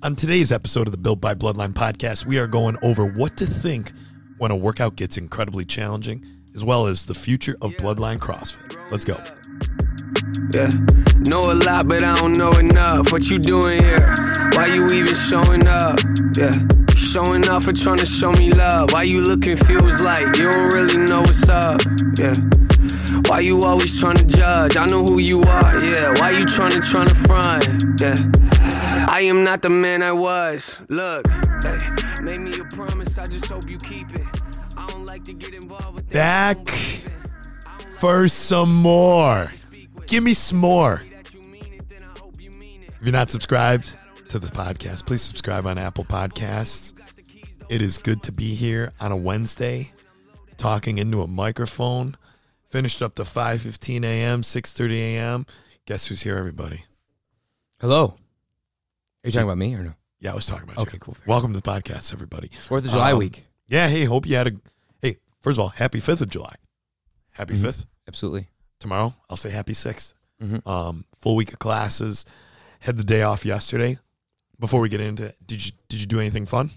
On today's episode of the Built by Bloodline podcast, we are going over what to think when a workout gets incredibly challenging, as well as the future of Bloodline CrossFit. Let's go. Yeah, know a lot, but I don't know enough. What you doing here? Why you even showing up? Yeah, showing off or trying to show me love. Why you look confused like you don't really know what's up? Yeah. Why you always trying to judge? I know who you are, yeah. Why you trying to trying to front? Yeah. I am not the man I was. Look, made me a promise. I just hope you keep it. I don't like to get involved with. Back for some more. Give me some more. If you're not subscribed to the podcast, please subscribe on Apple Podcasts. It is good to be here on a Wednesday, talking into a microphone. Finished up to 5:15 a.m., 6:30 a.m. Guess who's here, everybody? Hello. Are you talking about me or no? Yeah, I was talking about Okay, you. Okay, cool. Welcome to the podcast, everybody. Fourth of July Um, week. Yeah, hey, hope you had a. Hey, first of all, happy 5th of July. Happy Mhm. 5th. Absolutely. Tomorrow, I'll say happy 6th. Mhm. Um, full week of classes. Had the day off yesterday. Before we get into it, did you did you do anything fun?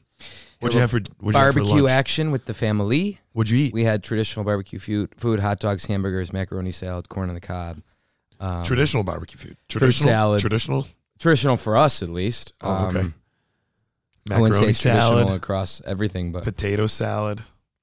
What'd you have for what'd you have for Barbecue action with the family. What'd you eat? We had traditional barbecue food, food hot dogs, hamburgers, macaroni salad, corn on the cob. Um, traditional barbecue food. Traditional salad. Traditional traditional for us at least. Oh, okay. Um, I wouldn't say traditional salad, across everything, but potato salad.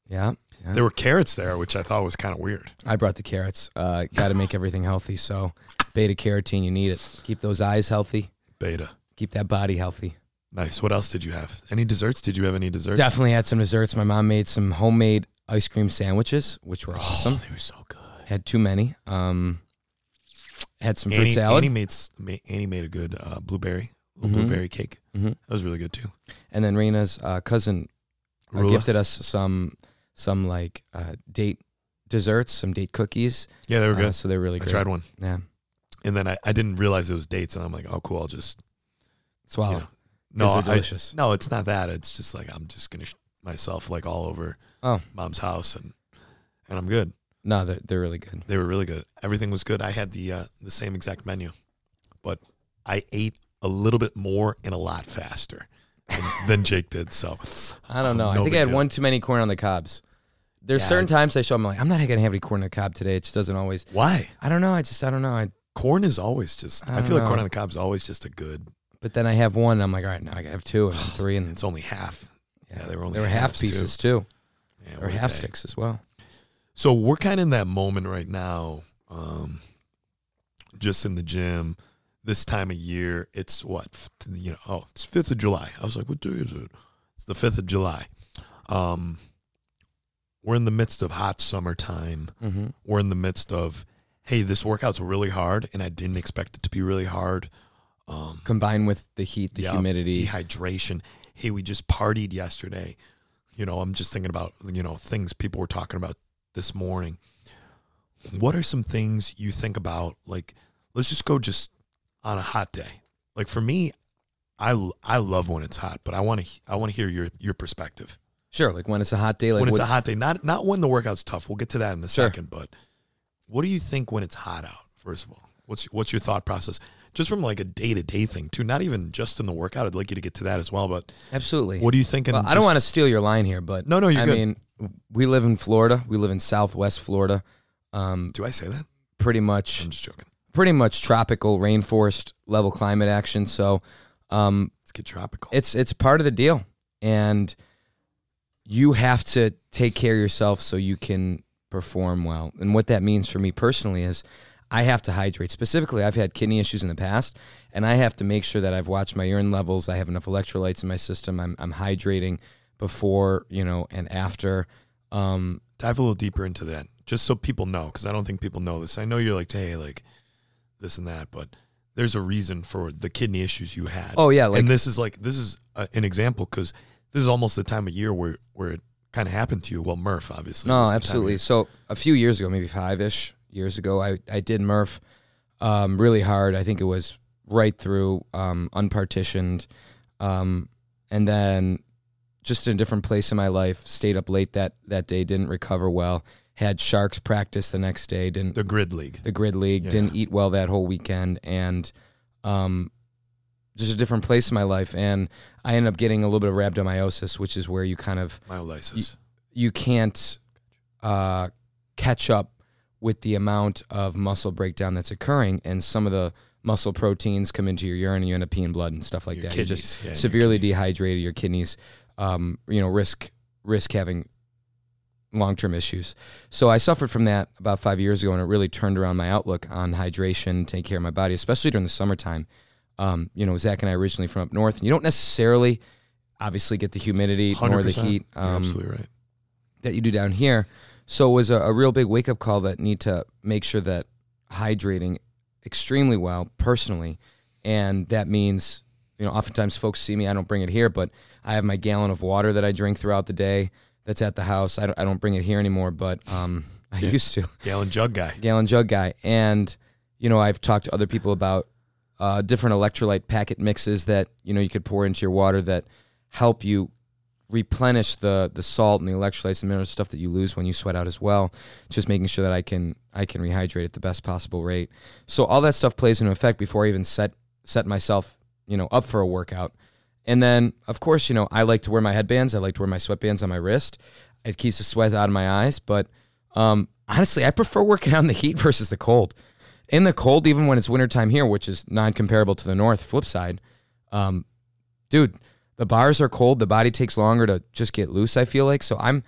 yeah. yeah. There were carrots there, which I thought was kind of weird. I brought the carrots. Uh, Got to make everything healthy. So, beta carotene, you need it. Keep those eyes healthy. Beta. Keep that body healthy. Nice. What else did you have? Any desserts? Did you have any desserts? Definitely had some desserts. My mom made some homemade ice cream sandwiches, which were awesome. Oh, they were so good. Had too many. Um, had some fruit Annie, salad, Annie made s- ma- Annie made a good uh, blueberry little Mhm. blueberry cake. Mhm. That was really good too. and then Rena's uh, cousin uh, Rula? gifted us some some like uh, date desserts, some date cookies. Yeah, they were Uh, good. so they're really good. I tried one, Yeah, and then I, I didn't realize it was dates, and I'm like, oh, cool. I'll just swallow. you know. No, These are I- delicious. no, it's not that. It's just like I'm just gonna sh- myself like all over Oh. mom's house, and and I'm good. No, they're they're really good. They were really good. Everything was good. I had the uh, the same exact menu, but I ate a little bit more and a lot faster than, than Jake did. So I don't know. I think I had deal. one too many corn on the cobs. There's Yeah, certain I- times I show up, I'm like, I'm not gonna have any corn on the cob today. It just doesn't always. why? I don't know. I just I don't know. I Corn is always just. I I, feel like corn on the cob is always just a good. but then I have one. And I'm like, all right, now I have two and three, and It's only half. Yeah, they were only there were half halves, too. pieces too, Yeah, or half day. sticks as well. So we're kind of in that moment right now. Um, just in the gym, this time of year. It's what you know. Oh, it's Fifth of July. I was like, what day is it? It's the Fifth of July. Um, we're in the midst of hot summertime. Mm-hmm. We're in the midst of, hey, this workout's really hard, and I didn't expect it to be really hard. Um, Combined with the heat, the yeah, humidity. dehydration. Hey, we just partied yesterday. You know, I'm just thinking about, you know, things people were talking about this morning. Hmm. What are some things you think about? Like, let's just go just on a hot day. Like for me, I, I love when it's hot, but I want to I want to hear your your perspective. Sure, like when it's a hot day, like when it's what- a hot day, not not when the workout's tough. We'll get to that in a Sure. second. But what do you think when it's hot out? First of all, what's what's your thought process? Just from like a day to day thing too, not even just in the workout. I'd like you to get to that as well. But absolutely. what do you thinking? Well, I don't just- want to steal your line here, but No, no, you're I good. mean, we live in Florida. We live in Southwest Florida. Um, Do I say that? pretty much, I'm just joking. pretty much tropical rainforest level climate action. So, um, Let's get tropical. it's it's part of the deal, and you have to take care of yourself so you can perform well. And what that means for me personally is I have to hydrate. Specifically, I've had kidney issues in the past, and I have to make sure that I've watched my urine levels. I have enough electrolytes in my system. I'm I'm hydrating before, you know, and after. Um, Dive a little deeper into that, just so people know, because I don't think people know this. I know you're like, hey, like this and that, but there's a reason for the kidney issues you had. oh yeah, like and this is like this is a, an example because this is almost the time of year where where it kind of happened to you. Well, Murph obviously. No, was the time of absolutely. So a few years ago, maybe five ish years ago, I, I did Murph um, really hard. I think it was right through um, unpartitioned, um, and then just in a different place in my life. Stayed up late that that day. Didn't recover well. Had sharks practice the next day. Didn't The grid league. the grid league. Yeah. Didn't eat well that whole weekend, and um, just a different place in my life, and I ended up getting a little bit of rhabdomyosis, which is where you kind of Myolysis. you can't uh, catch up with the amount of muscle breakdown that's occurring, and some of the muscle proteins come into your urine, and you end up peeing blood and stuff like Your that. kidneys, You're just yeah, severely kidneys. dehydrated. Your kidneys, um, you know, risk risk having long term issues. So I suffered from that about five years ago, and it really turned around my outlook on hydration, taking care of my body, especially during the summertime. Um, you know, Zach and I originally from up north, and you don't necessarily, obviously, get the humidity nor the 100%. heat. Um, absolutely right. that you do down here. So it was a, a real big wake up call that need to make sure that hydrating extremely well personally, and that means you know oftentimes folks see me. I don't bring it here, but I have my gallon of water that I drink throughout the day. That's at the house. I don't, I don't bring it here anymore, but um, I used to Gallon jug guy. gallon jug guy. And, you know, I've talked to other people about uh, different electrolyte packet mixes that, you know, you could pour into your water that help you replenish the the salt and the electrolytes and mineral stuff that you lose when you sweat out as well. Just making sure that I can I can rehydrate at the best possible rate. So all that stuff plays into effect before I even set set myself, you know, up for a workout. And then, of course, you know, I like to wear my headbands. I like to wear my sweatbands on my wrist. It keeps the sweat out of my eyes. But um, honestly, I prefer working out in the heat versus the cold. In the cold, even when it's wintertime here, which is non comparable to the north, flip side, um, dude, the bars are cold. The body takes longer to just get loose, I feel like. So I'm,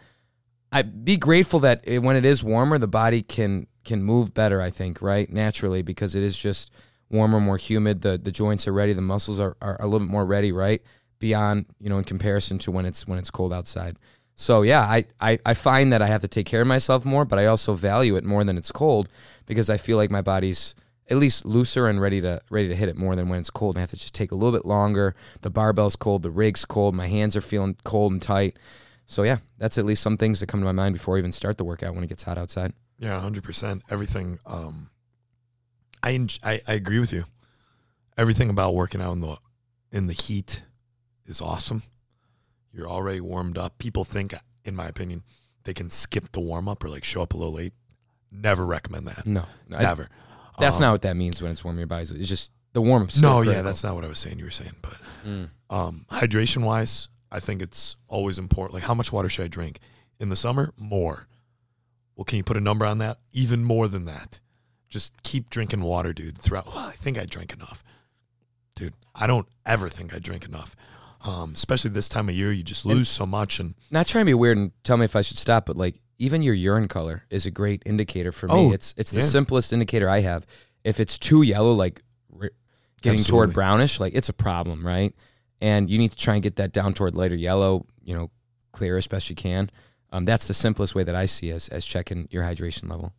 I be grateful that it, when it is warmer, the body can can move better. I think right naturally because it is just warmer, more humid. The the joints are ready. The muscles are, are a little bit more ready. Right beyond you know in comparison to when it's when it's cold outside. So yeah, I, I I find that I have to take care of myself more, but I also value it more than it's cold because I feel like my body's at least looser and ready to ready to hit it more than when it's cold. And I have to just take a little bit longer. The barbell's cold, the rig's cold, my hands are feeling cold and tight. So yeah, that's at least some things that come to my mind before I even start the workout when it gets hot outside. Yeah, hundred percent. Everything. Um, I, I I agree with you. Everything about working out in the in the heat is awesome. You're already warmed up. People think, in my opinion, they can skip the warm up or like show up a little late. Never recommend that. No, no I- Never. That's Um, not what that means when it's warm. Your body. it's just the warm up. No, yeah, that's not what I was saying. You were saying, but Mm. um, hydration wise, I think it's always important. Like, how much water should I drink in the summer? More. Well, can you put a number on that? Even more than that. Just keep drinking water, dude. Throughout, I think I drink enough, dude. I don't ever think I drink enough. Um, especially this time of year, you just lose so much. And not trying to be weird and tell me if I should stop, but like even your urine color is a great indicator for me. Oh, it's it's the yeah. simplest indicator I have. If it's too yellow, like re- getting toward brownish, like it's a problem, right? And you need to try and get that down toward lighter yellow, you know, clear as best you can. Um, that's the simplest way that I see as as checking your hydration level.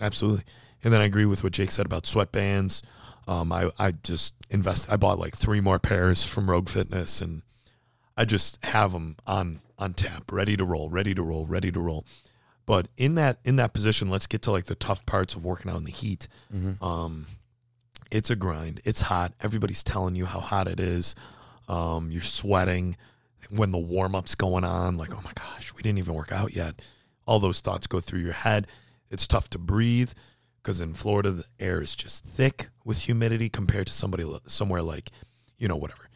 Absolutely. And then I agree with what Jake said about sweatbands. Um, I, I just invest. I bought like three more pairs from Rogue Fitness, and I just have them on on tap, ready to roll, ready to roll, ready to roll. But in that in that position, let's get to like the tough parts of working out in the heat. Um, it's a grind. It's hot. Everybody's telling you how hot it is. Um, you're sweating when the warm up's going on. Like, oh my gosh, we didn't even work out yet. All those thoughts go through your head. It's tough to breathe because in Florida the air is just thick with humidity compared to somebody somewhere like, you know, whatever,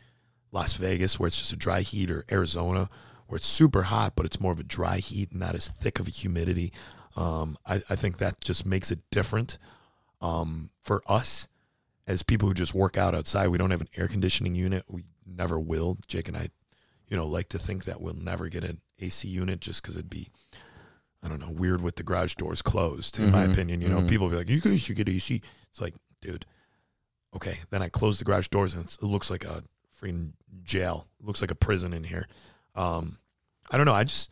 Las Vegas where it's just a dry heat or Arizona where it's super hot but it's more of a dry heat, not as thick of a humidity. Um, I, I think that just makes it different um, for us as people who just work out outside. We don't have an air conditioning unit. We never will. Jake and I, you know, like to think that we'll never get an AC unit just because it'd be, I don't know, weird with the garage doors closed. In my Mhm, opinion, you know, mhm. people be like, "You guys should get AC." It's like, dude, okay. Then I close the garage doors and it looks like a freaking jail. It looks like a prison in here. Um, I don't know. I just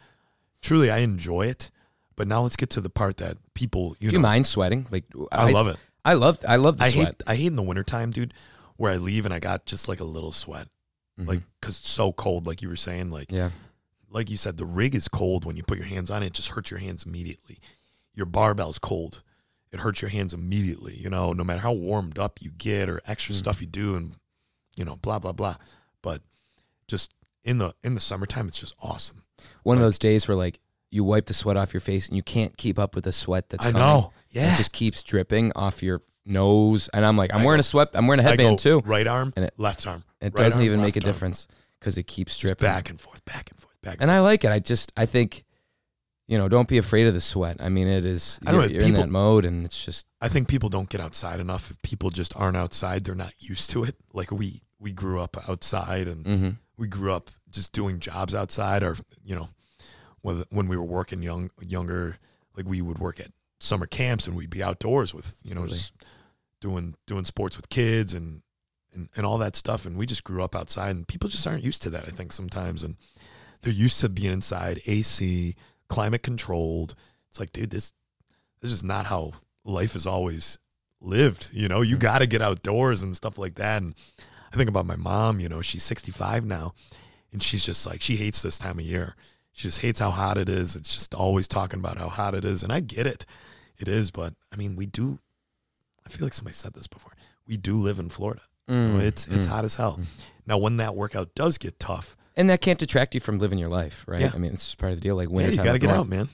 truly I enjoy it. But now let's get to the part that people, you Do know, you mind sweating? Like I, love it. I love I love the I sweat. hate I hate in the wintertime, dude, where I leave and I got just like a little sweat, Mhm. like because it's so cold. Like you were saying, like yeah. like you said, the rig is cold when you put your hands on it. It just hurts your hands immediately. Your barbell's cold. It hurts your hands immediately. You know, no matter how warmed up you get or extra Mm. stuff you do, and you know, blah blah blah. But just in the in the summertime, it's just awesome. One of those days where like you wipe the sweat off your face and you can't keep up with the sweat that's I coming. know. Yeah. It just keeps dripping off your knows, and I'm like, I'm I wearing go- a sweat, I'm wearing a headband too. right arm, And it- left arm. It right doesn't arm, even make a difference because it keeps dripping. back and forth, back and forth, back. And And forth. I like it. I just, I think, you know, don't be afraid of the sweat. I mean, it is, I don't you're, know, you're in that mode and it's just, I think people don't get outside enough. If people just aren't outside, they're not used to it. Like we we grew up outside and hmm we grew up just doing jobs outside or you know when when we were working young younger like we would work at summer camps and we'd be outdoors with you know Totally. just doing doing sports with kids and, and and all that stuff. And we just grew up outside and people just aren't used to that I think sometimes. And they're used to being inside AC climate controlled. It's like dude this this is not how life is always lived you know? You Mhm. got to get outdoors and stuff like that. And I think about my mom you know she's 65 now and she's just like she hates this time of year she just hates how hot it is it's just always talking about how hot it is and i get it it is but i mean we do i feel like somebody said this before we do live in florida You know, Mm, it's it's mm. hot as hell now when that workout does get tough And that can't detract you from living your life, right? Yeah. I mean, it's just part of the deal. Like yeah, winter you got to get out man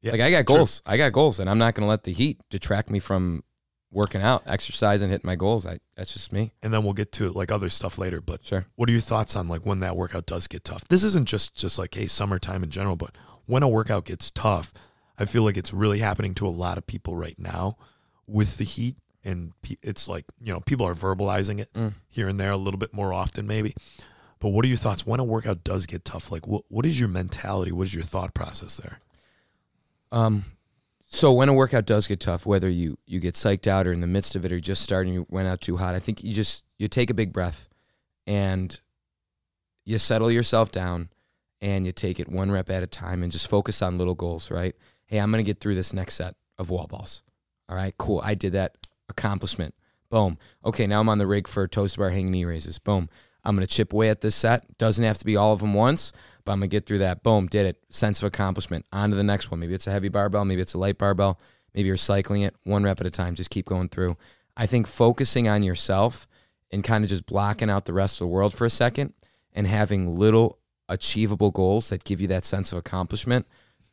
yeah, Like I got true. goals. I got goals, and I'm not going to let the heat detract me from working out, exercising, hitting my goals. I that's just me. and then we'll get to like other stuff later but Sure. what are your thoughts on like when that workout does get tough this isn't just just like hey summertime in general but when a workout gets tough i feel like it's really happening to a lot of people right now with the heat and pe- it's like you know people are verbalizing it Mm. here and there a little bit more often maybe but what are your thoughts when a workout does get tough like what, what is your mentality what is your thought process there Um, so when a workout does get tough, whether you you get psyched out or in the midst of it or just starting, you went out too hot. I think you just you take a big breath, and you settle yourself down, and you take it one rep at a time, and just focus on little goals. Right? Hey, I'm gonna get through this next set of wall balls. All right, cool. I did that. Accomplishment. Boom. Okay, now I'm on the rig for toes bar hang knee raises. Boom. I'm gonna chip away at this set. Doesn't have to be all of them once, but I'm gonna get through that. Boom, did it. Sense of accomplishment. On to the next one. Maybe it's a heavy barbell, maybe it's a light barbell, maybe you're cycling it one rep at a time. Just keep going through. I think focusing on yourself and kind of just blocking out the rest of the world for a second and having little achievable goals that give you that sense of accomplishment.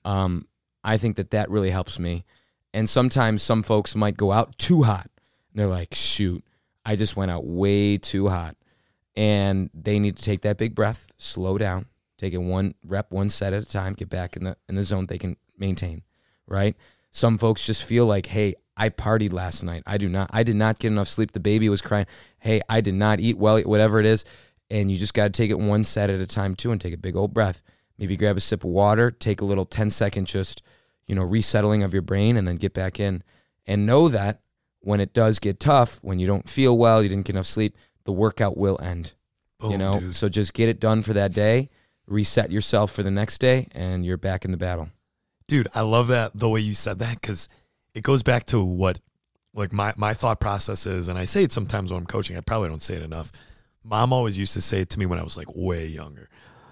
Um, I think that that really helps me. And sometimes some folks might go out too hot. They're like, shoot, I just went out way too hot. And they need to take that big breath, slow down, take it one rep, one set at a time, get back in the in the zone they can maintain. Right? Some folks just feel like, hey, I partied last night. I do not I did not get enough sleep. The baby was crying. Hey, I did not eat well, whatever it is. And you just gotta take it one set at a time too and take a big old breath. Maybe grab a sip of water, take a little 10 second just, you know, resettling of your brain and then get back in. And know that when it does get tough, when you don't feel well, you didn't get enough sleep, the workout will end. you know, dude. so just get it done for that day, reset yourself for the next day, and you're back in the battle. dude i love that the way you said that because it goes back to what like my, my thought process is and i say it sometimes when i'm coaching i probably don't say it enough mom always used to say it to me when i was like way younger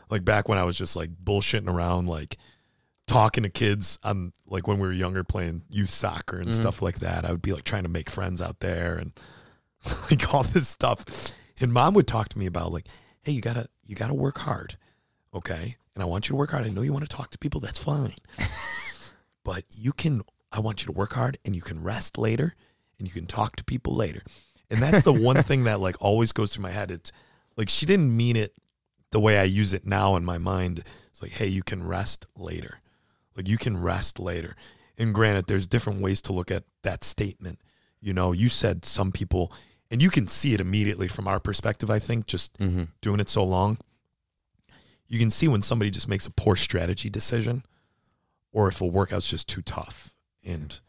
like back when i was just like bullshitting around like talking to kids on like when we were younger playing youth soccer and Mhm. stuff like that i would be like trying to make friends out there and like all this stuff. And mom would talk to me about like hey you gotta you gotta work hard okay? And i want you to work hard. I know you want to talk to people. That's fine. But you can i want you to work hard and you can rest later and you can talk to people later. And that's the one thing that like always goes through my head. It's like she didn't mean it the way i use it now in my mind. It's like hey you can rest later. Like you can rest later. And granted there's different ways to look at that statement you know you said some people and you can see it immediately from our perspective i think just Mm-hmm. doing it so long, you can see when somebody just makes a poor strategy decision or if a workout's just too tough. And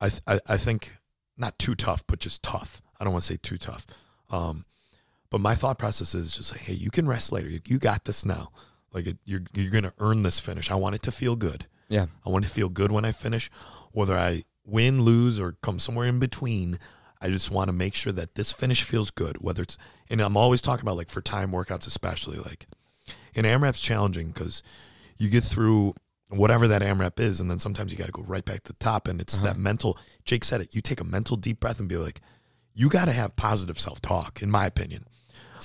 I, th- I, I think not too tough, but just tough. I don't want to say too tough. Um, but my thought process is just like, hey, you can rest later. You, you got this now. Like it, you're, you're going to earn this finish. I want it to feel good. Yeah. I want to feel good when I finish, whether I win, lose, or come somewhere in between. I just want to make sure that this finish feels good. Whether it's, and I'm always talking about like for time workouts, especially like, and AMRAP's challenging because you get through whatever that AMRAP is, and then sometimes you got to go right back to the top. And it's that mental, Jake said it, you take a mental deep breath and be like, you got to have positive self talk, in my opinion.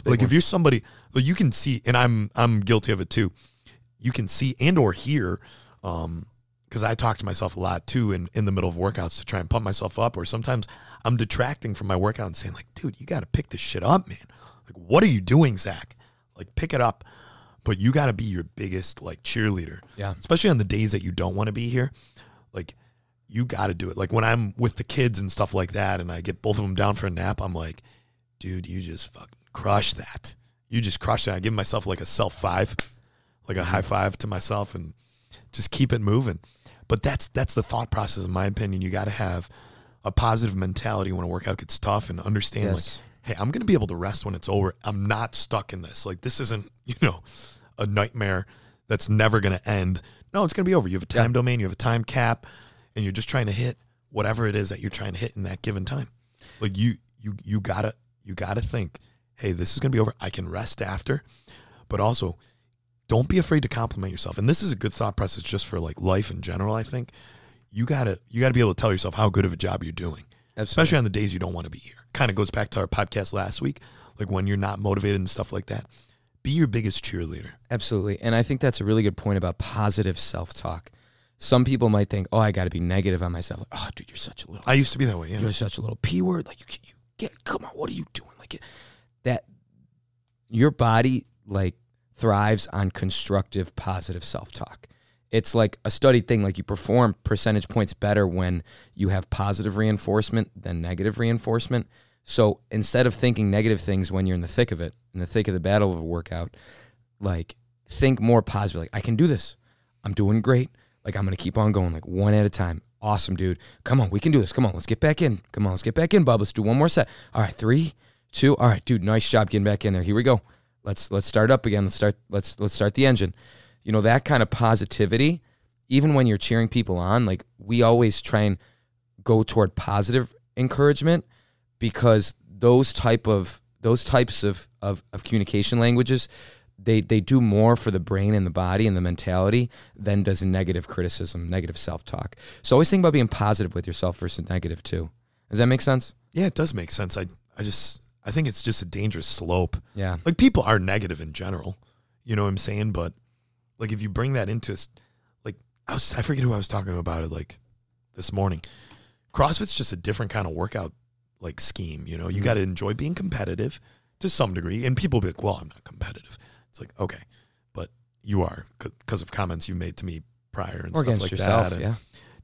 Like if you're somebody, like you can see, and I'm I'm guilty of it too. You can see and or hear um, because I talk to myself a lot too in, in the middle of workouts to try and pump myself up. Or sometimes I'm detracting from my workout and saying, like, dude, you got to pick this shit up, man. Like, what are you doing, Zach? Like, pick it up. But you got to be your biggest, like, cheerleader. Yeah. Especially on the days that you don't want to be here. Like, you got to do it. Like, when I'm with the kids and stuff like that and I get both of them down for a nap, I'm like, dude, you just fucking crush that. You just crushed it. I give myself like a self five, like a mm-hmm. high five to myself and just keep it moving. But that's that's the thought process, in my opinion. You got to have a positive mentality when a workout gets tough and understand Yes. like, hey, I'm going to be able to rest when it's over. I'm not stuck in this. Like this isn't you know a nightmare that's never going to end. No, it's going to be over. You have a time domain, you have a time cap, and you're just trying to hit whatever it is that you're trying to hit in that given time. Like you you you gotta you gotta think, hey, this is going to be over. I can rest after, but also don't be afraid to compliment yourself. And this is a good thought process just for like life in general. I think you gotta you gotta be able to tell yourself how good of a job you're doing, especially on the days you don't want to be here. Kind of goes back to our podcast last week, like when you're not motivated and stuff like that. Be your biggest cheerleader. Absolutely. And I think that's a really good point about positive self talk. Some people might think, oh, I got to be negative on myself. Like, oh, dude, you're such a little, I used to be that way. Yeah. you're such a little p word. Like, you, you get, come on, what are you doing? Like, that, your body like thrives on constructive, positive self talk. It's like a studied thing. Like, you perform percentage points better when you have positive reinforcement than negative reinforcement. So instead of thinking negative things when you're in the thick of it, in the thick of the battle of a workout, like think more positive. Like I can do this. I'm doing great. Like I'm gonna keep on going, like one at a time. Awesome, dude. Come on, we can do this. Come on, let's get back in. Come on, let's get back in, bub. Let's do one more set. All right, three, two. All right, dude. Nice job getting back in there. Here we go. Let's let's start up again. Let's start. Let's let's start the engine. You know that kind of positivity. Even when you're cheering people on, like we always try and go toward positive encouragement because those type of those types of, of, of communication languages they they do more for the brain and the body and the mentality than does negative criticism negative self-talk so always think about being positive with yourself versus negative too does that make sense Yeah, it does make sense. I I just I think it's just a dangerous slope. yeah Like people are negative in general. You know what I'm saying? But like if you bring that into like I was I forget who I was talking about it like this morning. CrossFit's just a different kind of workout like scheme, you know. You Mhm. got to enjoy being competitive to some degree and people be like, "Well, I'm not competitive." It's like, "Okay, but you are because of comments you made to me prior and or stuff like yourself that." and yeah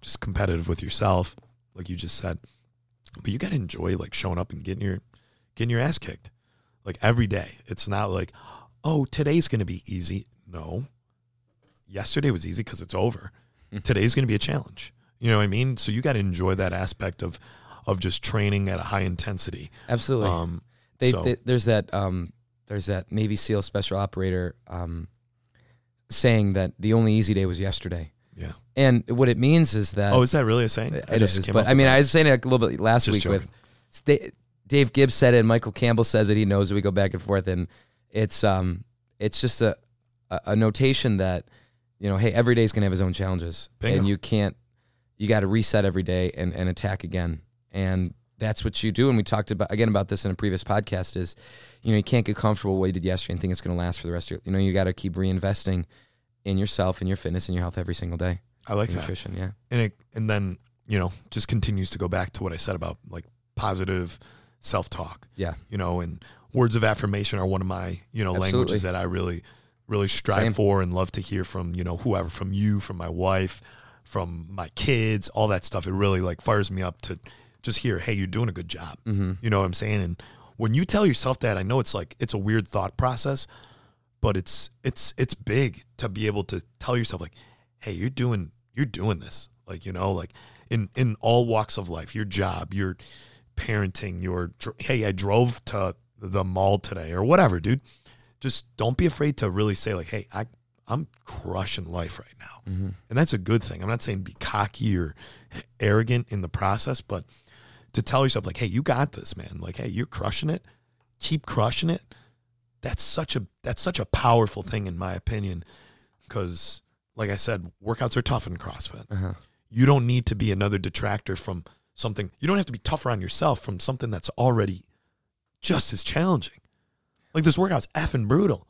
just competitive with yourself, like you just said. But you got to enjoy like showing up and getting your getting your ass kicked, like every day. It's not like, oh, today's gonna be easy. No, yesterday was easy because it's over. Hmm. Today's gonna be a challenge. You know what I mean? So you got to enjoy that aspect of of just training at a high intensity. absolutely Um, they, so they- there's that um, there's that Navy SEAL special operator um, saying that the only easy day was yesterday, yeah. and what it means is that Oh, is that really a saying? It is, but I mean, I was saying it a little bit last Just week with joking. Dave Gibbs said it, and Michael Campbell says it. He knows it. We go back and forth, and it's um, it's just a a, a notation that you know, hey, every day's gonna have his own challenges, Bingo. and you can't, you got to reset every day and and attack again, and that's what you do. And we talked about again about this in a previous podcast. Is you know you can't get comfortable with what you did yesterday and think it's gonna last for the rest of your. You know you got to keep reinvesting in yourself and your fitness and your health every single day. I like that. Yeah. and it and then you know just continues to go back to what I said about like positive self talk. Yeah. You know, and words of affirmation are one of my you know Absolutely. languages that I really really strive Same. for and love to hear from you know whoever from you from my wife from my kids all that stuff it really like fires me up to just hear hey you're doing a good job Mm-hmm. you know what i'm saying and when you tell yourself that i know it's like it's a weird thought process but it's it's it's big to be able to tell yourself like hey you're doing you're doing this like you know like in in all walks of life your job your parenting your hey i drove to the mall today or whatever dude. Just don't be afraid to really say like hey i i'm crushing life right now. Mm-hmm. and that's a good thing. I'm not saying be cocky or arrogant in the process but to tell yourself like hey you got this man. Like hey you're crushing it. Keep crushing it. That's such a that's such a powerful thing in my opinion because like i said workouts are tough in crossfit. Uh-huh. you don't need to be another detractor from something you don't have to be tougher on yourself from something that's already just as challenging like this workout's effing brutal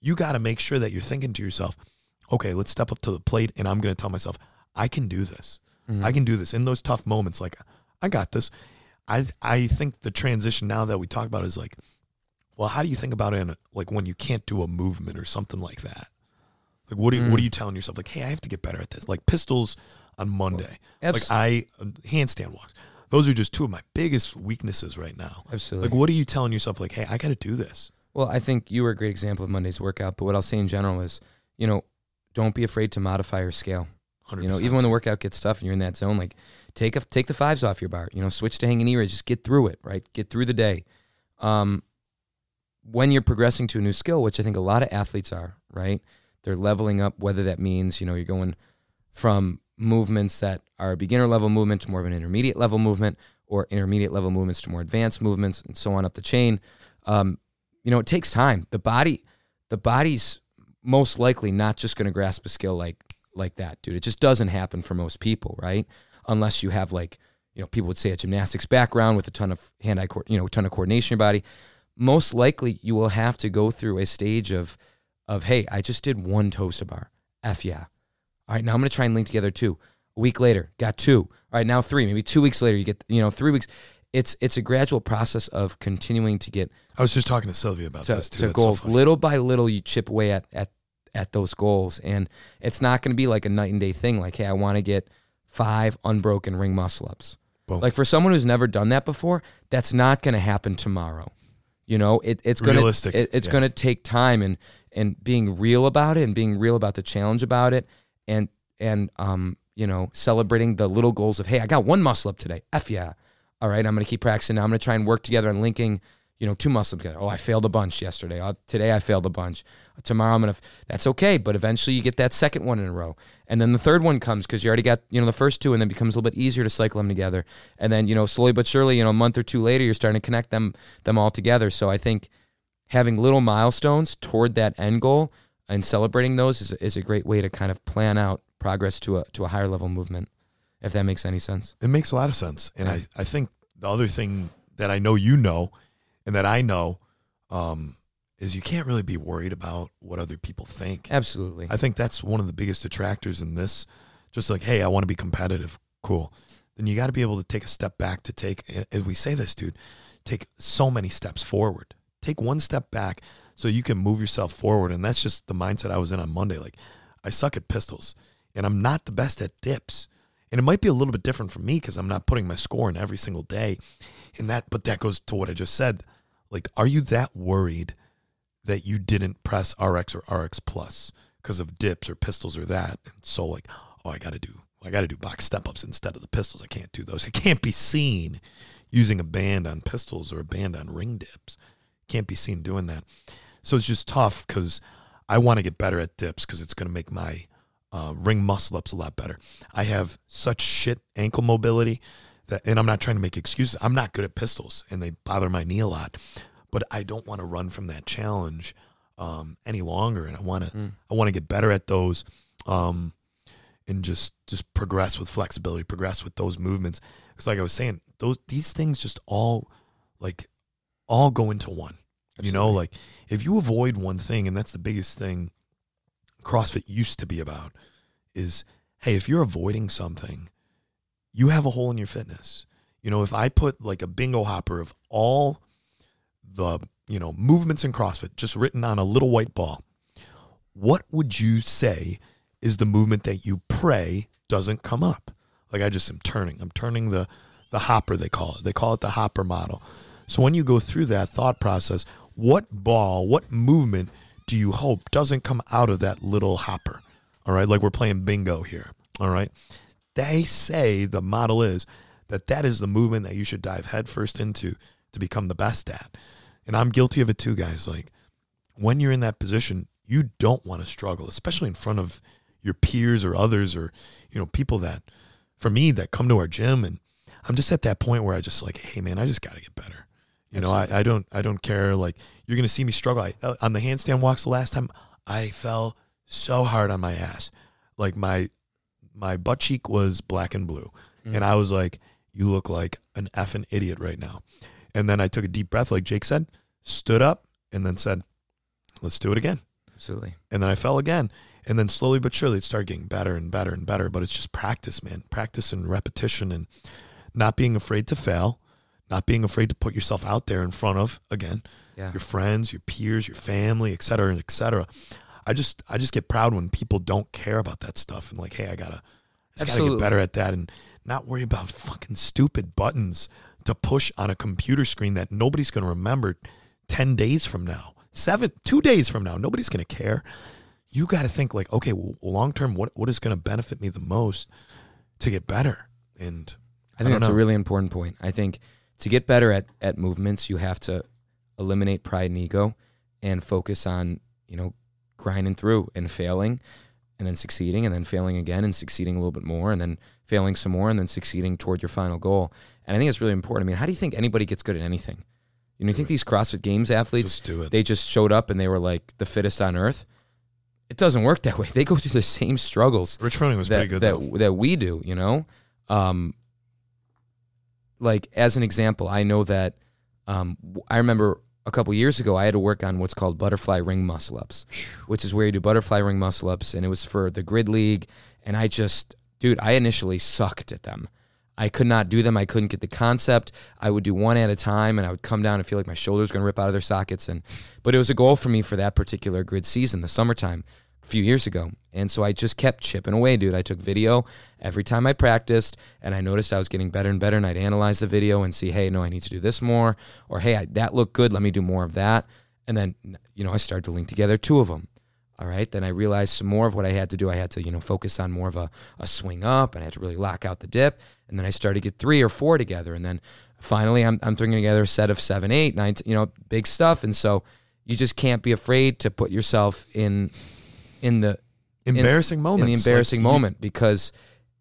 you got to make sure that you're thinking to yourself okay let's step up to the plate and i'm going to tell myself I can do this. Mhm. I can do this in those tough moments. Like I got this. I I think the transition now that we talk about is like, well, how do you think about it? In, like when you can't do a movement or something like that. Like what are you, what Mm. are you telling yourself? Like, hey, I have to get better at this. Like pistols on Monday. Abs- Like I handstand walks. Those are just two of my biggest weaknesses right now. Absolutely. Like what are you telling yourself? Like, hey, I got to do this. Well, I think you were a great example of Monday's workout, but what I'll say in general is, you know, don't be afraid to modify your scale. Hundred You know, even when the workout gets tough and you're in that zone, like take a, take the fives off your bar. You know, switch to hanging knee. Just get through it. Right, get through the day. Um, when you're progressing to a new skill, which I think a lot of athletes are, right? They're leveling up. Whether that means you know you're going from movements that are beginner level movement to more of an intermediate level movement, or intermediate level movements to more advanced movements, and so on up the chain. Um, you know, it takes time. The body, the body's most likely not just going to grasp a skill like like that, dude. It just doesn't happen for most people, right? Unless you have like, you know, people would say a gymnastics background with a ton of hand-eye, co- you know, a ton of coordination in your body. Most likely, you will have to go through a stage of, of hey, I just did one toes bar. F yeah. All right, now I'm going to try and link together two. A week later, got two. All right, now three. Maybe two weeks later, you get, you know, three weeks. It's it's a gradual process of continuing to get I was just talking to Sylvia about to, this too. to That's goals. funny. little by little, you chip away at at at those goals, and it's not going to be like a night and day thing. Like, hey, I want to get five unbroken ring muscle ups. Boom. Like for someone who's never done that before, that's not going to happen tomorrow. You know, it, it's going to it, it's yeah. going to take time and and being real about it and being real about the challenge about it and and um you know celebrating the little goals of hey I got one muscle up today. F yeah. All right I'm to keep practicing. Now I'm to try and work together on linking you know two muscles together. Oh I failed a bunch yesterday. Oh, today I failed a bunch. Tomorrow I'm going to that's okay but eventually you get that second one in a row. And then the third one comes because you already got you know the first two and then it becomes a little bit easier to cycle them together. And then you know slowly but surely you know a month or two later you're starting to connect them them all together. So I think having little milestones toward that end goal and celebrating those is, is a great way to kind of plan out progress to a to a higher level movement if that makes any sense It makes a lot of sense. And I, I think the other thing that I know you know and that I know um, is you can't really be worried about what other people think. absolutely I think that's one of the biggest detractors in this. Just like, hey, I want to be competitive. Cool. Then you got to be able to take a step back to take, as we say this, dude, take so many steps forward. Take one step back so you can move yourself forward. And that's just the mindset I was in on Monday. Like, I suck at pistols and I'm not the best at dips. And it might be a little bit different for me because I'm not putting my score in every single day. And that, but that goes to what I just said. Like, are you that worried that you didn't press RX or RX plus because of dips or pistols or that? And so, like, oh, I got to do, I got to do box step ups instead of the pistols. I can't do those. It can't be seen using a band on pistols or a band on ring dips. Can't be seen doing that. So it's just tough because I want to get better at dips because it's going to make my uh, ring muscle ups a lot better. I have such shit ankle mobility that, and I'm not trying to make excuses. I'm not good at pistols and they bother my knee a lot, but I don't want to run from that challenge um, any longer. And I want to, I want to get better at those, um, and just just progress with flexibility, progress with those movements. Because like I was saying, those these things just all like all go into one. You know, like if you avoid one thing, and that's the biggest thing CrossFit used to be about, is hey, if you're avoiding something, you have a hole in your fitness. You know, if I put like a bingo hopper of all the, you know, movements in CrossFit just written on a little white ball, what would you say is the movement that you pray doesn't come up? Like I just am turning. I'm turning the the hopper they call it. They call it the hopper model. So when you go through that thought process, what ball, what movement do you hope doesn't come out of that little hopper? All right, like we're playing bingo here. All right. They say the model is that that is the movement that you should dive headfirst into to become the best at. And I'm guilty of it too, guys. Like when you're in that position, you don't want to struggle, especially in front of your peers or others or, you know, people that, for me, that come to our gym. And I'm just at that point where I just like, hey, man, I just got to get better. You know, I, I don't, I don't care. Like you're going to see me struggle. I, uh, on the handstand walks the last time, I fell so hard on my ass. Like my, my butt cheek was black and blue. And I was like, you look like an effing idiot right now. And then I took a deep breath, like Jake said, stood up, and then said, let's do it again. Absolutely. and then I fell again. And then slowly but surely it started getting better and better and better. But it's just practice, man. Practice and repetition and not being afraid to fail, not being afraid to put yourself out there in front of, again, Yeah. your friends, your peers, your family, et cetera, et cetera. I just I just get proud when people don't care about that stuff and like, hey, I gotta I just gotta get better at that and not worry about fucking stupid buttons to push on a computer screen that nobody's gonna remember ten days from now. Seven two days from now. Nobody's gonna care. You gotta think like, okay, well, long term, what what is gonna benefit me the most to get better? And I think don't that's a really important point. I think to get better at, at movements, you have to eliminate pride and ego and focus on, you know, grinding through and failing and then succeeding and then failing again and succeeding a little bit more and then failing some more and then succeeding toward your final goal. And I think it's really important. I mean, how do you think anybody gets good at anything? You know, you think these CrossFit Games athletes, just it. they just showed up and they were like the fittest on earth? It doesn't work that way. They go through the same struggles Rich Froning was that, pretty good that, that we do, you know? Um, like, as an example, I know that um, I remember a couple years ago, I had to work on what's called butterfly ring muscle ups, which is where you do butterfly ring muscle ups. And it was for the grid league. And I just, dude, I initially sucked at them. I could not do them. I couldn't get the concept. I would do one at a time and I would come down and feel like my shoulders were going to rip out of their sockets. And, but it was a goal for me for that particular grid season, the summertime a few years ago. And so I just kept chipping away, dude. I took video every time I practiced and I noticed I was getting better and better. And I'd analyze the video and see, hey, no, I need to do this more. Or, hey, I, that looked good. Let me do more of that. And then, you know, I started to link together two of them. All right. Then I realized some more of what I had to do. I had to, you know, focus on more of a, a swing up and I had to really lock out the dip. And then I started to get three or four together. And then finally I'm, I'm throwing together a set of seven, eight, nine, you know, big stuff. And so you just can't be afraid to put yourself in, in the, Embarrassing moment, in moments. the Like, embarrassing you- moment because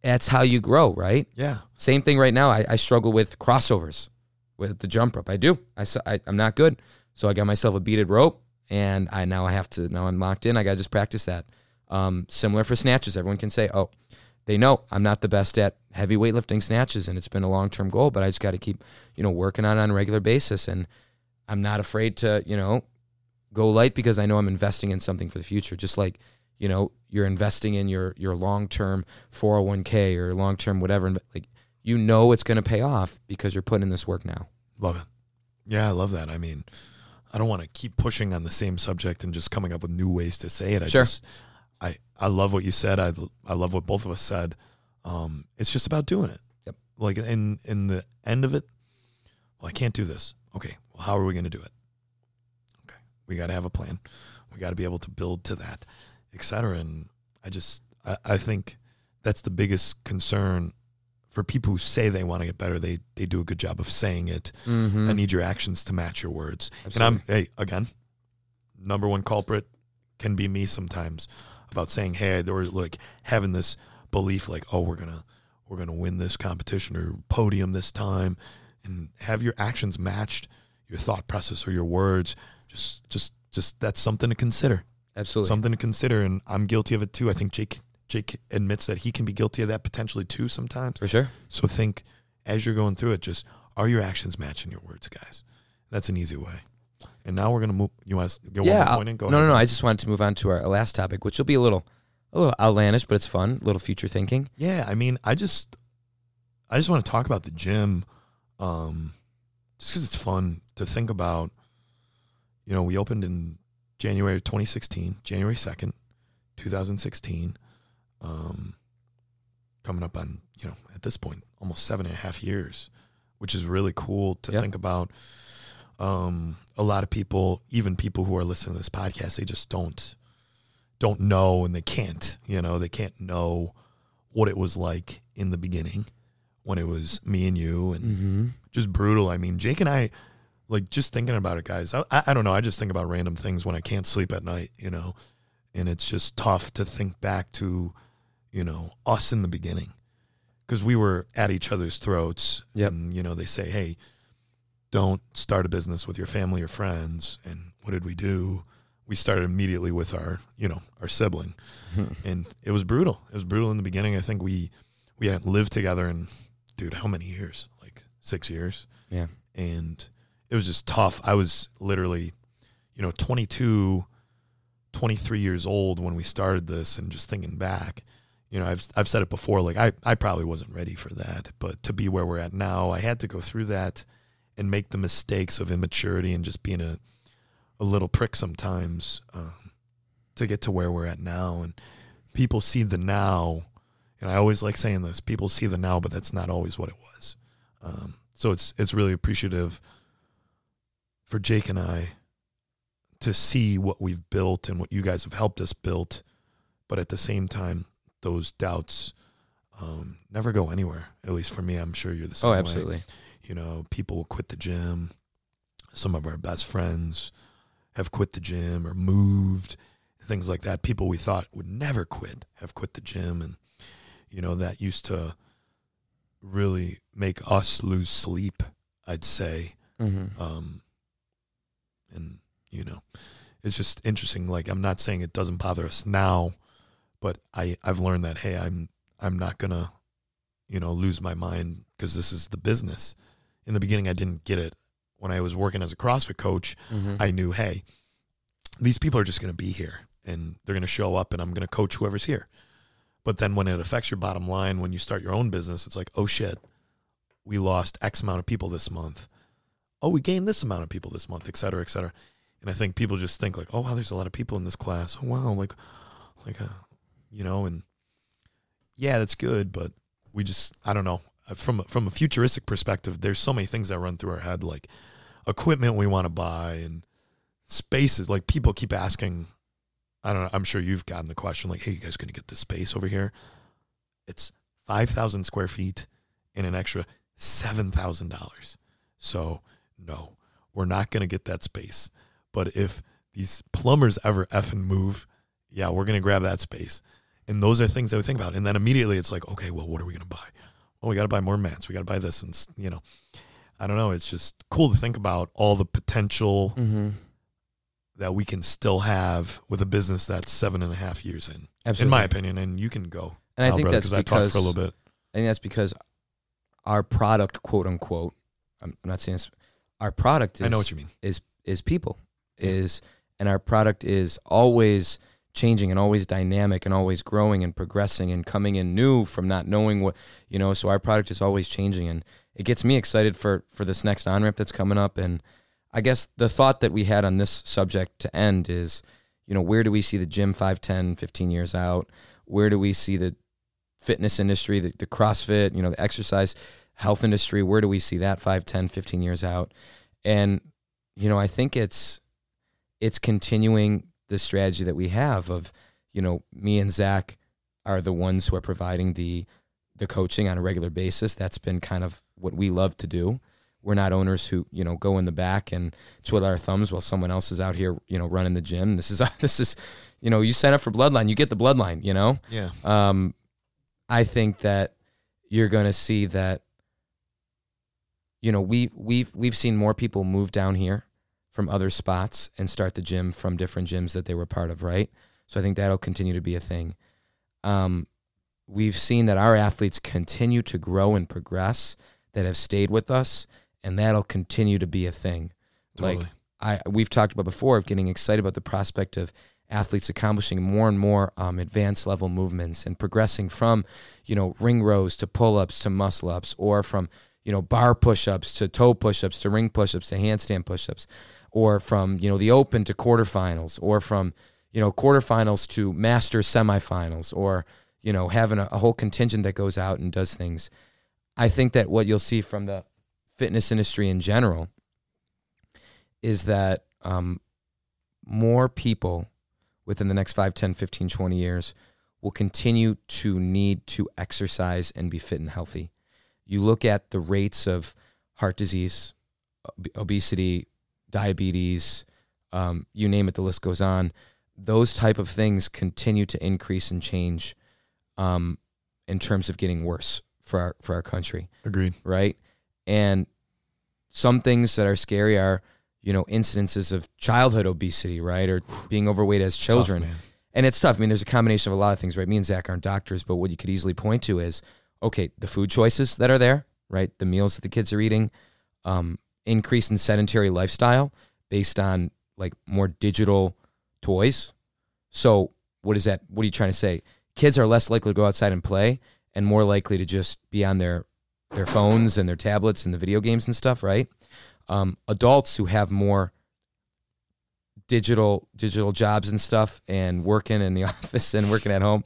that's how you grow, right? Yeah. Same thing right now. I, I struggle with crossovers with the jump rope. I do. I I'm not good. So I got myself a beaded rope, and I now I have to now I'm locked in. I got to just practice that. Um, similar for snatches. Everyone can say, oh, they know I'm not the best at heavy weightlifting snatches, and it's been a long term goal. But I just got to keep you know working on it on a regular basis, and I'm not afraid to you know go light because I know I'm investing in something for the future. Just like you know you're investing in your your long term 401k or long term whatever. and, Like you know it's going to pay off because you're putting in this work now. Love it. Yeah, I love that. I mean, I don't want to keep pushing on the same subject and just coming up with new ways to say it. I Sure. just, I, I love what you said. I, I love what both of us said. Um, it's just about doing it. Yep. Like in, in the end of it, well, I can't do this. Okay. Well, how are we going to do it? We got to have a plan. We got to be able to build to that, et cetera. And I just, I, I think that's the biggest concern for people who say they want to get better. They, they do a good job of saying it. Mm-hmm. I need your actions to match your words. Absolutely. And I'm hey again, number one culprit can be me sometimes about saying hey or like having this belief like oh we're gonna we're gonna win this competition or podium this time, and have your actions matched your thought process or your words. Just just just that's something to consider. Absolutely. Something to consider, and I'm guilty of it too. I think Jake Jake admits that he can be guilty of that potentially too sometimes. For sure. So think as you're going through it, just are your actions matching your words, guys? That's an easy way. And now we're gonna move. You want to go yeah. one more point in? Go no, ahead. no, no. I just wanted to move on to our last topic, which will be a little, a little outlandish, but it's fun. A little future thinking. Yeah, I mean, I just, I just want to talk about the gym, um, just because it's fun to think about. You know, we opened in January 2016, January 2nd, 2016. Um, coming up on you know at this point almost seven and a half years, which is really cool to Yeah. think about. Um, a lot of people, even people who are listening to this podcast, they just don't don't know and they can't. You know, they can't know what it was like in the beginning when it was me and you and Mm-hmm. just brutal. I mean, Jake and I, like, just thinking about it, guys. I, I, don't know. I just think about random things when I can't sleep at night, you know, and it's just tough to think back to, you know, us in the beginning because we were at each other's throats. Yep. And, you know, they say, hey, don't start a business with your family or friends. And what did we do? We started immediately with our, you know, our sibling and it was brutal. It was brutal in the beginning. I think we we hadn't lived together in dude, how many years? Like six years. Yeah. And it was just tough. I was literally, you know, 22 23 years old when we started this, and just thinking back, you know, I've I've said it before. Like I I probably wasn't ready for that, but to be where we're at now, I had to go through that and make the mistakes of immaturity and just being a a little prick sometimes um, to get to where we're at now. And people see the now, and I always like saying this: people see the now, but that's not always what it was. Um, so it's it's really appreciative for Jake and I to see what we've built and what you guys have helped us build, but at the same time, those doubts um, never go anywhere. At least for me, I'm sure you're the same. Oh, way. absolutely. You know, people will quit the gym. Some of our best friends have quit the gym or moved, things like that. People we thought would never quit have quit the gym, and you know that used to really make us lose sleep. I'd say, Mm-hmm. um, and you know, it's just interesting. Like I'm not saying it doesn't bother us now, but I I've learned that hey, I'm I'm not gonna, you know, lose my mind because this is the business. In the beginning, I didn't get it. When I was working as a CrossFit coach, Mm-hmm. I knew, hey, these people are just going to be here and they're going to show up and I'm going to coach whoever's here. But then when it affects your bottom line, when you start your own business, it's like, oh shit, we lost X amount of people this month. Oh, we gained this amount of people this month, et cetera, et cetera. And I think people just think like, oh wow, there's a lot of people in this class. Oh wow, like, like, uh, you know, and yeah, that's good, but we just, I don't know. From from a futuristic perspective, there's so many things that run through our head, like equipment we want to buy and spaces. Like people keep asking, I don't know. I'm sure you've gotten the question, like, "Hey, you guys going to get this space over here?" It's five thousand square feet and an extra seven thousand dollars. So no, we're not going to get that space. But if these plumbers ever effing move, yeah, we're going to grab that space. And those are things that we think about. And then immediately it's like, okay, well, what are we going to buy? Well, we got to buy more mats. We got to buy this. And, you know, I don't know. It's just cool to think about all the potential Mm-hmm. that we can still have with a business that's seven and a half years in, Absolutely. in my opinion. And you can go. and I now, think brother, that's I because talked for a little bit. I think that's because our product, quote unquote, I'm I'm not saying this, our product is I know what you mean. is is people Yeah. is and our product is always changing and always dynamic and always growing and progressing and coming in new from not knowing what you know so our product is always changing and it gets me excited for for this next on ramp that's coming up and i guess the thought that we had on this subject to end is you know where do we see the gym 5 10 15 years out where do we see the fitness industry the, the crossfit you know the exercise health industry where do we see that 5 10 15 years out and you know i think it's it's continuing the strategy that we have of you know me and zach are the ones who are providing the the coaching on a regular basis that's been kind of what we love to do we're not owners who you know go in the back and twiddle our thumbs while someone else is out here you know running the gym this is this is you know you sign up for bloodline you get the bloodline you know Yeah. um, I think that you're going to see that. You know, we we've we've seen more people move down here from other spots and start the gym from different gyms that they were part of, right? So I think that'll continue to be a thing. Um, we've seen that our athletes continue to grow and progress that have stayed with us, and that'll continue to be a thing. Totally. Like I we've talked about before of getting excited about the prospect of athletes accomplishing more and more um, advanced level movements and progressing from you know ring rows to pull ups to muscle ups or from you know bar push ups to toe push ups to ring push ups to handstand push ups or from you know the open to quarterfinals or from you know quarterfinals to master semifinals or you know having a, a whole contingent that goes out and does things. I think that what you'll see from the fitness industry in general is that um, more people within the next 5 10 15 20 years will continue to need to exercise and be fit and healthy you look at the rates of heart disease ob- obesity diabetes um, you name it the list goes on those type of things continue to increase and change um, in terms of getting worse for our for our country Agreed. right? And some things that are scary are, you know, incidences of childhood obesity, right? Or being overweight as children. Tough, and it's tough. I mean, there's a combination of a lot of things, right? Me and Zach aren't doctors, but what you could easily point to is, okay, the food choices that are there, right? The meals that the kids are eating, um, increase in sedentary lifestyle based on like more digital toys, So what is that? What are you trying to say? Kids are less likely to go outside and play and more likely to just be on their their phones and their tablets and the video games and stuff, right? Um, adults who have more digital digital jobs and stuff and working in the office and working at home,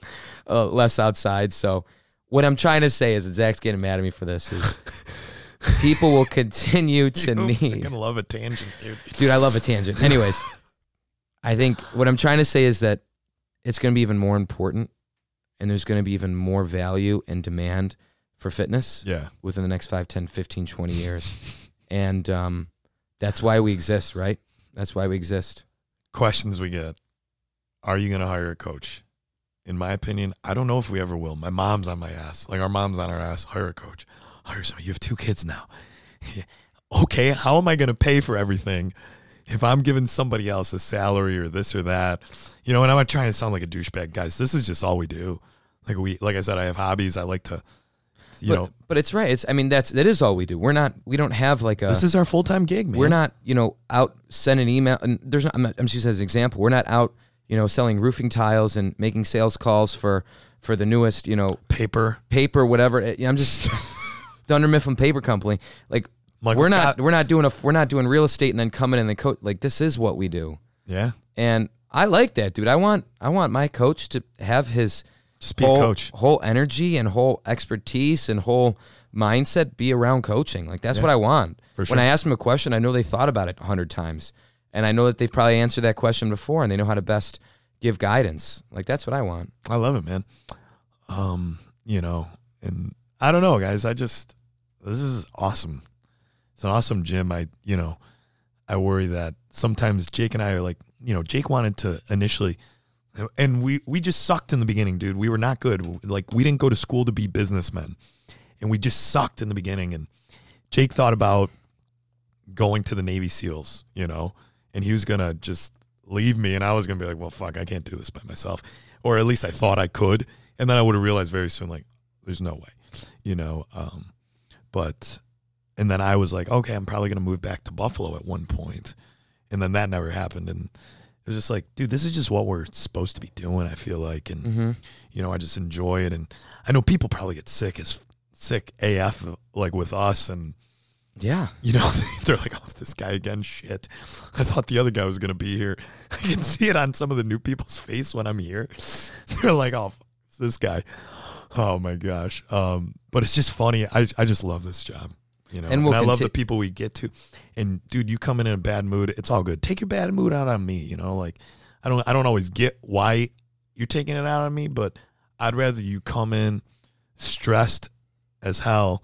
uh, less outside. So what I'm trying to say is that Zach's getting mad at me for this is people will continue to You need fucking love a tangent, dude. dude i love a tangent anyways i think what i'm trying to say is that it's going to be even more important and there's going to be even more value and demand for fitness Yeah. within the next 5 10 15 20 years and um, that's why we exist right that's why we exist Questions we get: Are you gonna hire a coach? In my opinion, I don't know if we ever will. My mom's on my ass. Like our mom's on our ass. Hire a coach. Hire somebody. You have two kids now. okay, how am I gonna pay for everything if I'm giving somebody else a salary or this or that? You know, and I'm not trying to sound like a douchebag, guys. This is just all we do. Like we, like I said, I have hobbies. I like to, you but, know, but it's right it's i mean that's that is all we do we're not we don't have like a this is our full time gig, man. We're not, you know, out sending an email. And there's not. I'm, not, I'm just as an example. We're not out, you know, selling roofing tiles and making sales calls for for the newest, you know, paper. paper, whatever. Eh, I'm just Dunder Mifflin Paper Company. Like Michael we're not we're not doing a we're not doing real estate and then coming in the coach. Like this is what we do, Yeah, and I like that, dude. I want I want my coach to have his just whole, coach. whole energy and whole expertise and whole mindset be around coaching. Like that's Yeah. what I want. For When. I ask them a question, I know they thought about it a hundred times, and I know that they've probably answered that question before, and they know how to best give guidance. Like that's what I want. I love it, man. Um, you know, and I don't know, guys. I just this is awesome. It's an awesome gym. I, you know, I worry that sometimes Jake and I are like, you know, Jake wanted to initially and we we just sucked in the beginning, dude. We were not good. Like we didn't go to school to be businessmen. And we just sucked in the beginning and Jake thought about going to the Navy SEALs, you know, and he was going to just leave me and I was going to be like, well, fuck, I can't do this by myself. Or at least I thought I could. And then I would have realized very soon, like, there's no way, you know. Um, but, and then I was like, okay, I'm probably going to move back to Buffalo at one point. And then that never happened. And it was just like, dude, this is just what we're supposed to be doing, I feel like. And, Mm-hmm. you know, I just enjoy it. And I know people probably get sick as sick AF, like with us. And, Yeah. you know, they're like, oh, this guy again, shit. I thought the other guy was going to be here. I can see it on some of the new people's face when I'm here. They're like, oh, it's this guy. Oh my gosh. Um, but it's just funny. I, I just love this job. You know, And and, we'll I love the people we get to. And dude, you come in in a bad mood, it's all good. Take your bad mood out on me. You know, like I don't I don't always get why you're taking it out on me, but I'd rather you come in stressed as hell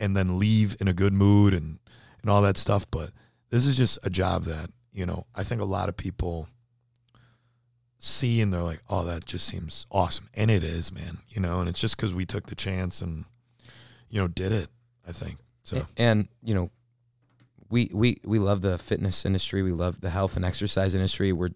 and then leave in a good mood and and all that stuff. But this is just a job that you know I think a lot of people see and they're like, "Oh, that just seems awesome," and it is, man. You know, and it's just because we took the chance and you know did it. I think so. And you know, we we we love the fitness industry. We love the health and exercise industry. We're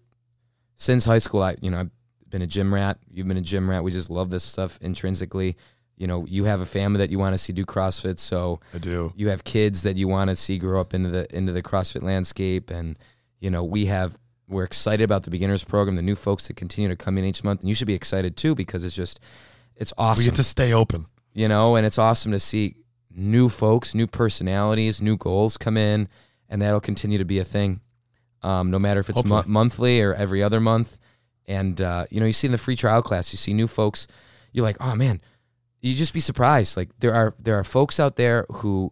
since high school. I you know I've been a gym rat. You've been a gym rat. We just love this stuff intrinsically. You know, you have a family that you want to see do CrossFit, so I do. you have kids that you want to see grow up into the into the CrossFit landscape, and you know we have we're excited about the beginners program, the new folks that continue to come in each month, and you should be excited too because it's just it's awesome We get to stay open. you know, and it's awesome to see new folks, new personalities, new goals come in, and that'll continue to be a thing, um, no matter if it's mo- monthly or every other month. And uh, you know, you see in the free trial class, you see new folks. You're like, oh man, you just be surprised. Like there are there are folks out there who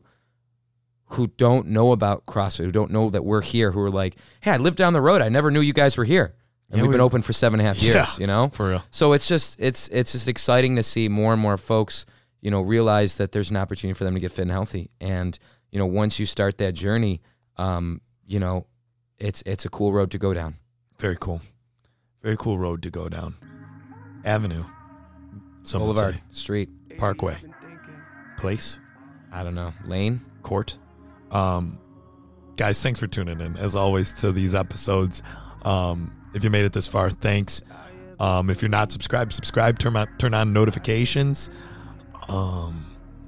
who don't know about CrossFit, who don't know that we're here, who are like, hey, I live down the road. I never knew you guys were here. And Yeah, we've been open for seven and a half years, Yeah. you know? For real. So it's just it's it's just exciting to see more and more folks, you know, realize that there's an opportunity for them to get fit and healthy. And you know, once you start that journey, um, you know, it's it's a cool road to go down. Very cool. Very cool road to go down. Avenue. Some Boulevard, street, Parkway. Place. I don't know, lane. Court. Um, guys, thanks for tuning in as always to these episodes. Um, if you made it this far, thanks. Um, if you're not subscribed, subscribe. Turn on turn on notifications. Um,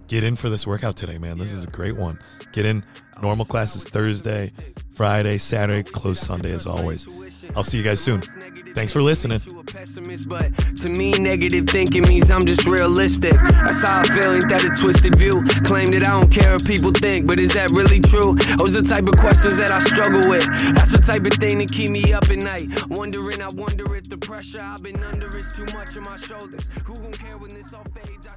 get in for this workout today, man. This is a great one. Get in. Normal classes Thursday, Friday, Saturday, closed Sunday as always. I'll see you guys soon. Thanks for listening. A but to me, negative thinking means I'm just realistic. I feel, ain't that a twisted view? Claim that I don't care what people think, but is that really true? Those are the type of questions that I struggle with. That's the type of thing that keep me up at night. Wondering, I wonder if the pressure I've been under is too much on my shoulders. Who gon' care when this all fades? I